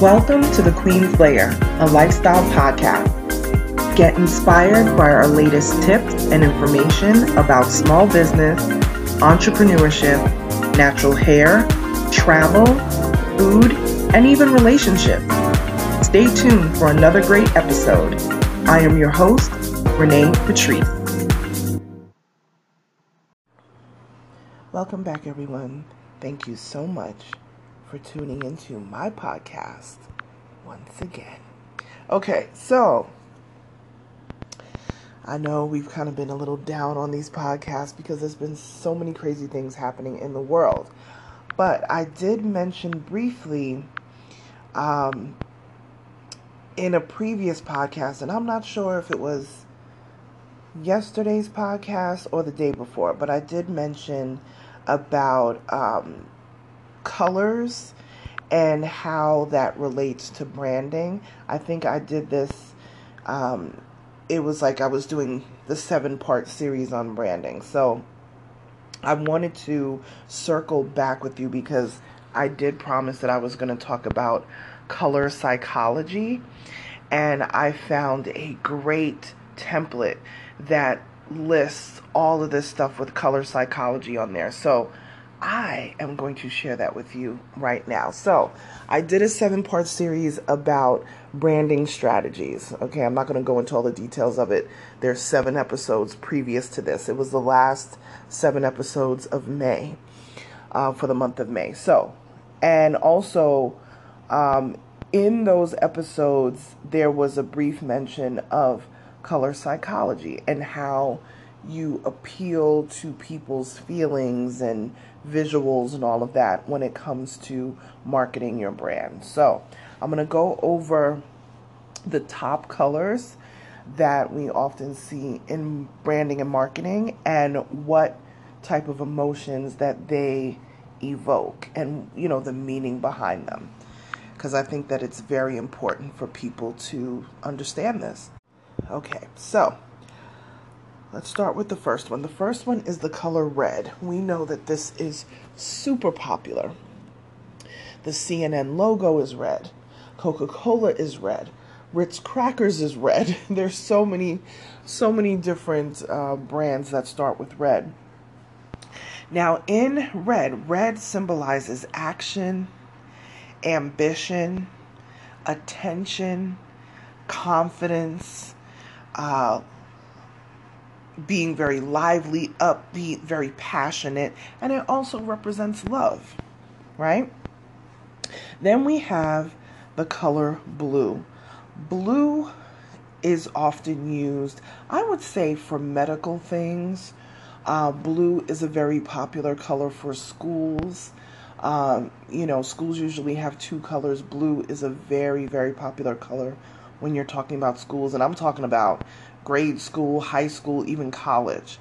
Welcome to the Queen's Lair, a lifestyle podcast. Get inspired by our latest tips and information about small business, entrepreneurship, natural hair, travel, food, and even relationships. Stay tuned for another great episode. I am your host, Renee Patrice. Welcome back, everyone. Thank you so much for tuning into my podcast once again. Okay, so I know we've kind of been a little down on these podcasts because there's been so many crazy things happening in the world. But I did mention briefly um, in a previous podcast, and I'm not sure if it was yesterday's podcast or the day before, but I did mention about um, colors and how that relates to branding. I think I did this. Um, it was like I was doing the seven part series on branding. So I wanted to circle back with you because I did promise that I was going to talk about color psychology. And I found a great template that lists all of this stuff with color psychology on there. So I am going to share that with you right now. So, I did a seven part series about branding strategies. Okay, I'm not going to go into all the details of it. There's seven episodes previous to this. It was the last seven episodes of May uh, for the month of May. So, and also um, in those episodes, there was a brief mention of color psychology and how you appeal to people's feelings and visuals and all of that when it comes to marketing your brand. So, I'm going to go over the top colors that we often see in branding and marketing and what type of emotions that they evoke and you know the meaning behind them because I think that it's very important for people to understand this. Okay, so Let's start with the first one. The first one is the color red. We know that this is super popular. The CNN logo is red. Coca-Cola is red. Ritz crackers is red. There's so many, so many different uh, brands that start with red. Now, in red, red symbolizes action, ambition, attention, confidence, uh, being very lively, upbeat, very passionate, and it also represents love, right? Then we have the color blue. Blue is often used, I would say, for medical things. Uh, blue is a very popular color for schools. Um, you know, schools usually have two colors. Blue is a very, very popular color when you're talking about schools, and I'm talking about grade school, high school, even college.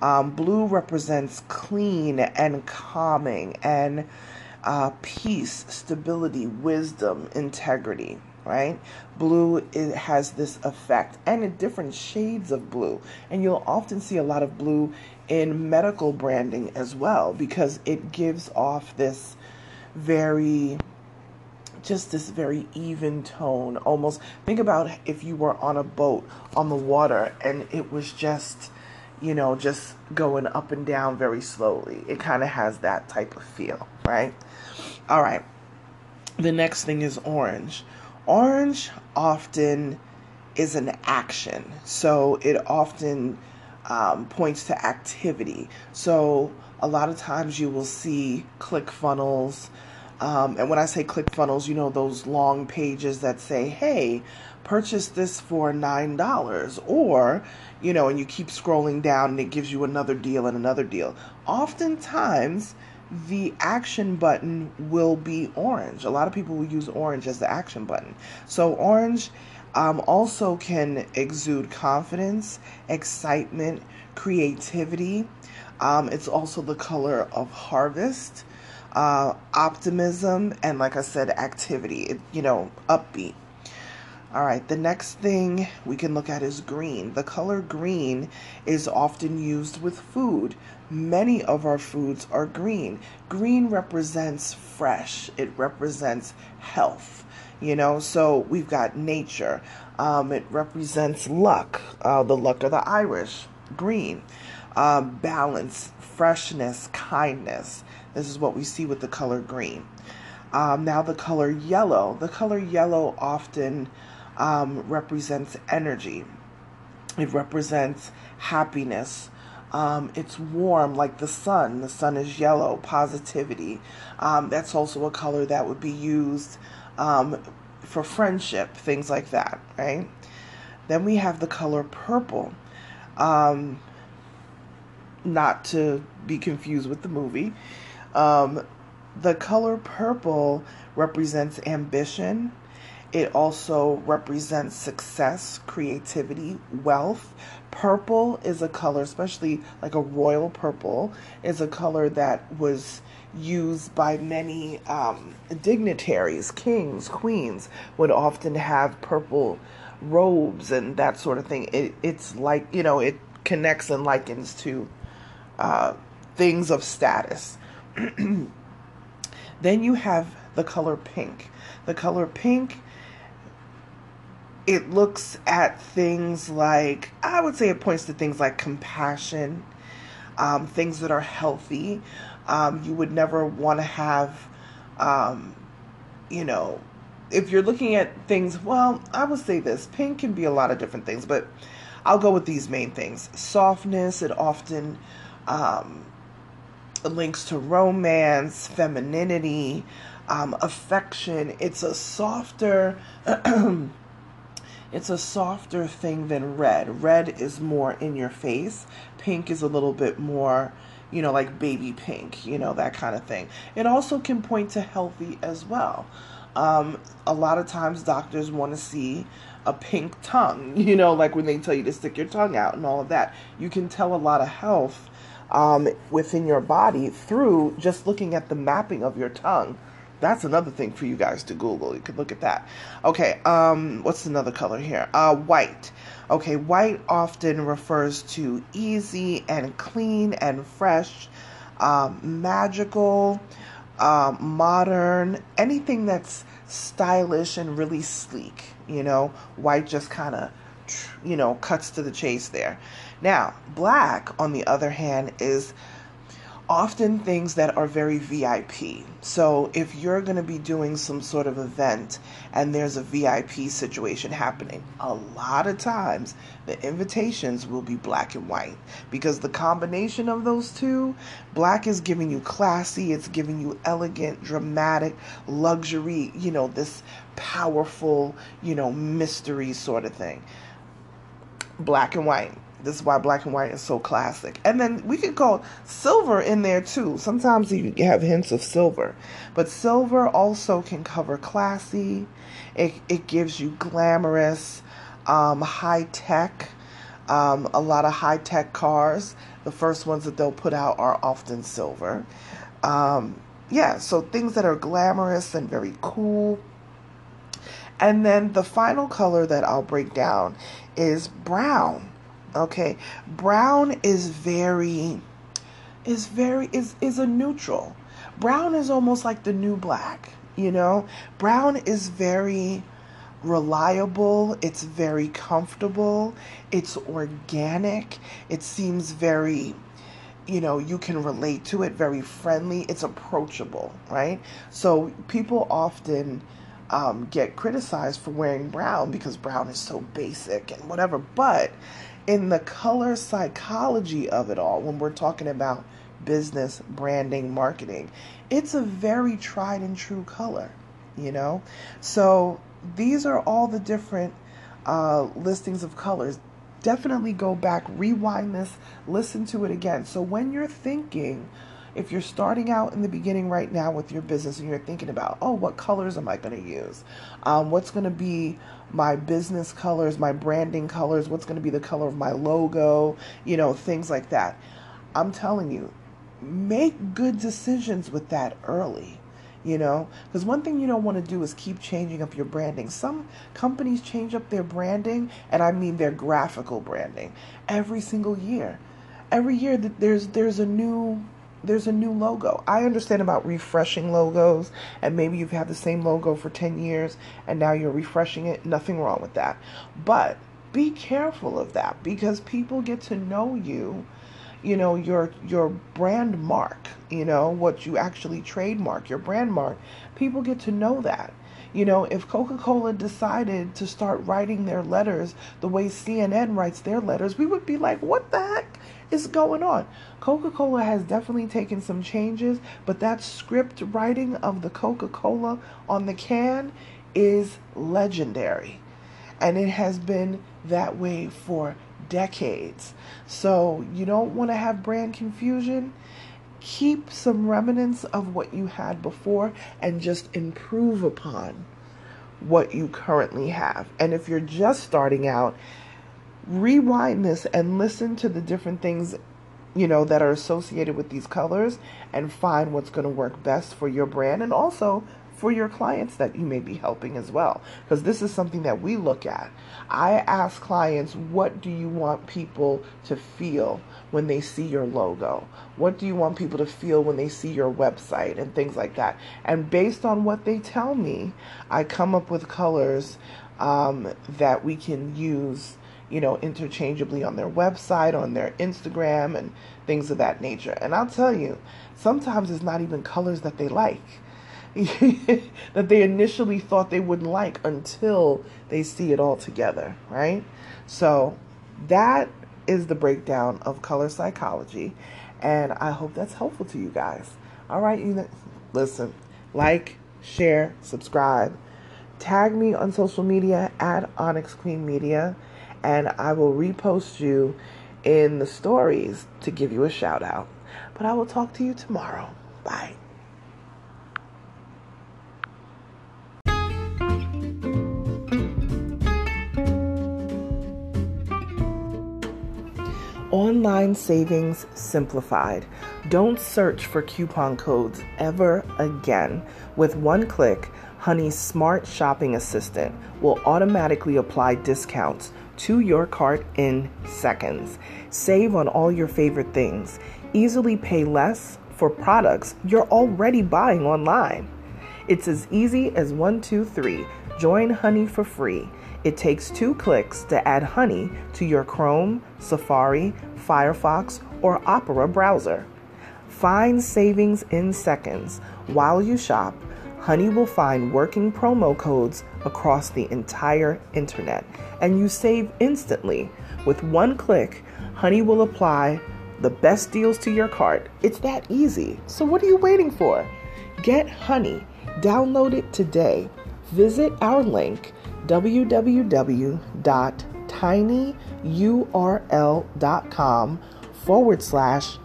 Um, blue represents clean and calming and uh, peace, stability, wisdom, integrity, right? Blue it has this effect and in different shades of blue. And you'll often see a lot of blue in medical branding as well because it gives off this very just this very even tone. Almost think about if you were on a boat on the water and it was just, you know, just going up and down very slowly. It kind of has that type of feel, right? All right. The next thing is orange. Orange often is an action, so it often um, points to activity. So a lot of times you will see ClickFunnels um, and when I say ClickFunnels, you know, those long pages that say, hey, purchase this for $9. Or, you know, and you keep scrolling down and it gives you another deal and another deal. Oftentimes, the action button will be orange. A lot of people will use orange as the action button. So, orange um, also can exude confidence, excitement, creativity. Um, it's also the color of harvest uh, optimism, and like I said, activity, you know, upbeat. All right, the next thing we can look at is green. The color green is often used with food. Many of our foods are green. Green represents fresh, it represents health, you know. So we've got nature, um, it represents luck, uh, the luck of the Irish, green. Um, balance, freshness, kindness. This is what we see with the color green. Um, now, the color yellow. The color yellow often um, represents energy, it represents happiness. Um, it's warm like the sun. The sun is yellow, positivity. Um, that's also a color that would be used um, for friendship, things like that, right? Then we have the color purple. Um, not to be confused with the movie. Um, the color purple represents ambition, it also represents success, creativity, wealth. Purple is a color, especially like a royal purple, is a color that was used by many um, dignitaries, kings, queens, would often have purple robes and that sort of thing. It, it's like, you know, it connects and likens to uh, things of status. then you have the color pink. The color pink it looks at things like, I would say it points to things like compassion, um, things that are healthy. Um, you would never want to have, um, you know, if you're looking at things, well, I would say this pink can be a lot of different things, but I'll go with these main things. Softness, it often um, links to romance, femininity, um, affection. It's a softer. It's a softer thing than red. Red is more in your face. Pink is a little bit more, you know, like baby pink, you know, that kind of thing. It also can point to healthy as well. Um, a lot of times doctors want to see a pink tongue, you know, like when they tell you to stick your tongue out and all of that. You can tell a lot of health um, within your body through just looking at the mapping of your tongue that's another thing for you guys to Google. You could look at that. Okay, um, what's another color here? Uh, white. Okay, white often refers to easy and clean and fresh, um, magical, um, modern, anything that's stylish and really sleek. You know, white just kind of, you know, cuts to the chase there. Now, black, on the other hand, is often things that are very VIP. So if you're going to be doing some sort of event and there's a VIP situation happening, a lot of times the invitations will be black and white because the combination of those two, black is giving you classy, it's giving you elegant, dramatic, luxury, you know, this powerful, you know, mystery sort of thing. Black and white this is why black and white is so classic. And then we could call silver in there too. Sometimes you have hints of silver. But silver also can cover classy. It, it gives you glamorous, um, high tech. Um, a lot of high tech cars. The first ones that they'll put out are often silver. Um, yeah, so things that are glamorous and very cool. And then the final color that I'll break down is brown. Okay, brown is very is very is is a neutral. Brown is almost like the new black, you know? Brown is very reliable, it's very comfortable, it's organic, it seems very you know, you can relate to it, very friendly, it's approachable, right? So people often um, get criticized for wearing brown because brown is so basic and whatever, but in the color psychology of it all, when we're talking about business, branding, marketing, it's a very tried and true color, you know? So these are all the different uh, listings of colors. Definitely go back, rewind this, listen to it again. So when you're thinking, if you're starting out in the beginning right now with your business and you're thinking about, oh, what colors am I going to use? Um, what's going to be my business colors, my branding colors? What's going to be the color of my logo? You know, things like that. I'm telling you, make good decisions with that early. you know because one thing you don't want to do is keep changing up your branding some companies change up their branding and i mean their graphical branding every single year every year there's there's a new there's a new logo. I understand about refreshing logos, and maybe you've had the same logo for 10 years and now you're refreshing it. Nothing wrong with that. But be careful of that because people get to know you you know your your brand mark you know what you actually trademark your brand mark people get to know that you know if coca-cola decided to start writing their letters the way cnn writes their letters we would be like what the heck is going on coca-cola has definitely taken some changes but that script writing of the coca-cola on the can is legendary and it has been that way for decades. So you don't want to have brand confusion. Keep some remnants of what you had before and just improve upon what you currently have. And if you're just starting out, rewind this and listen to the different things you know that are associated with these colors and find what's going to work best for your brand and also for your clients that you may be helping as well. Because this is something that we look at. I ask clients, what do you want people to feel when they see your logo? What do you want people to feel when they see your website and things like that? And based on what they tell me, I come up with colors um, that we can use you know, interchangeably on their website, on their Instagram, and things of that nature. And I'll tell you, sometimes it's not even colors that they like. that they initially thought they wouldn't like until they see it all together, right? So that is the breakdown of color psychology, and I hope that's helpful to you guys. All right, you know, listen, like, share, subscribe, tag me on social media at Onyx Queen Media, and I will repost you in the stories to give you a shout out. But I will talk to you tomorrow. Bye. Online savings simplified. Don't search for coupon codes ever again. With one click, Honey's smart shopping assistant will automatically apply discounts to your cart in seconds. Save on all your favorite things. Easily pay less for products you're already buying online. It's as easy as one, two, three. Join Honey for free. It takes two clicks to add Honey to your Chrome, Safari, Firefox, or Opera browser. Find savings in seconds. While you shop, Honey will find working promo codes across the entire internet, and you save instantly. With one click, Honey will apply the best deals to your cart. It's that easy. So, what are you waiting for? Get Honey. Download it today. Visit our link www.tinyurl.com forward slash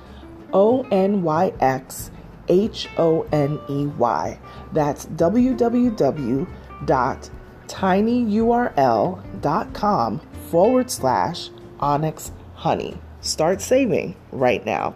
O N Y X H O N E Y. That's www.tinyurl.com forward slash onyx honey. Start saving right now.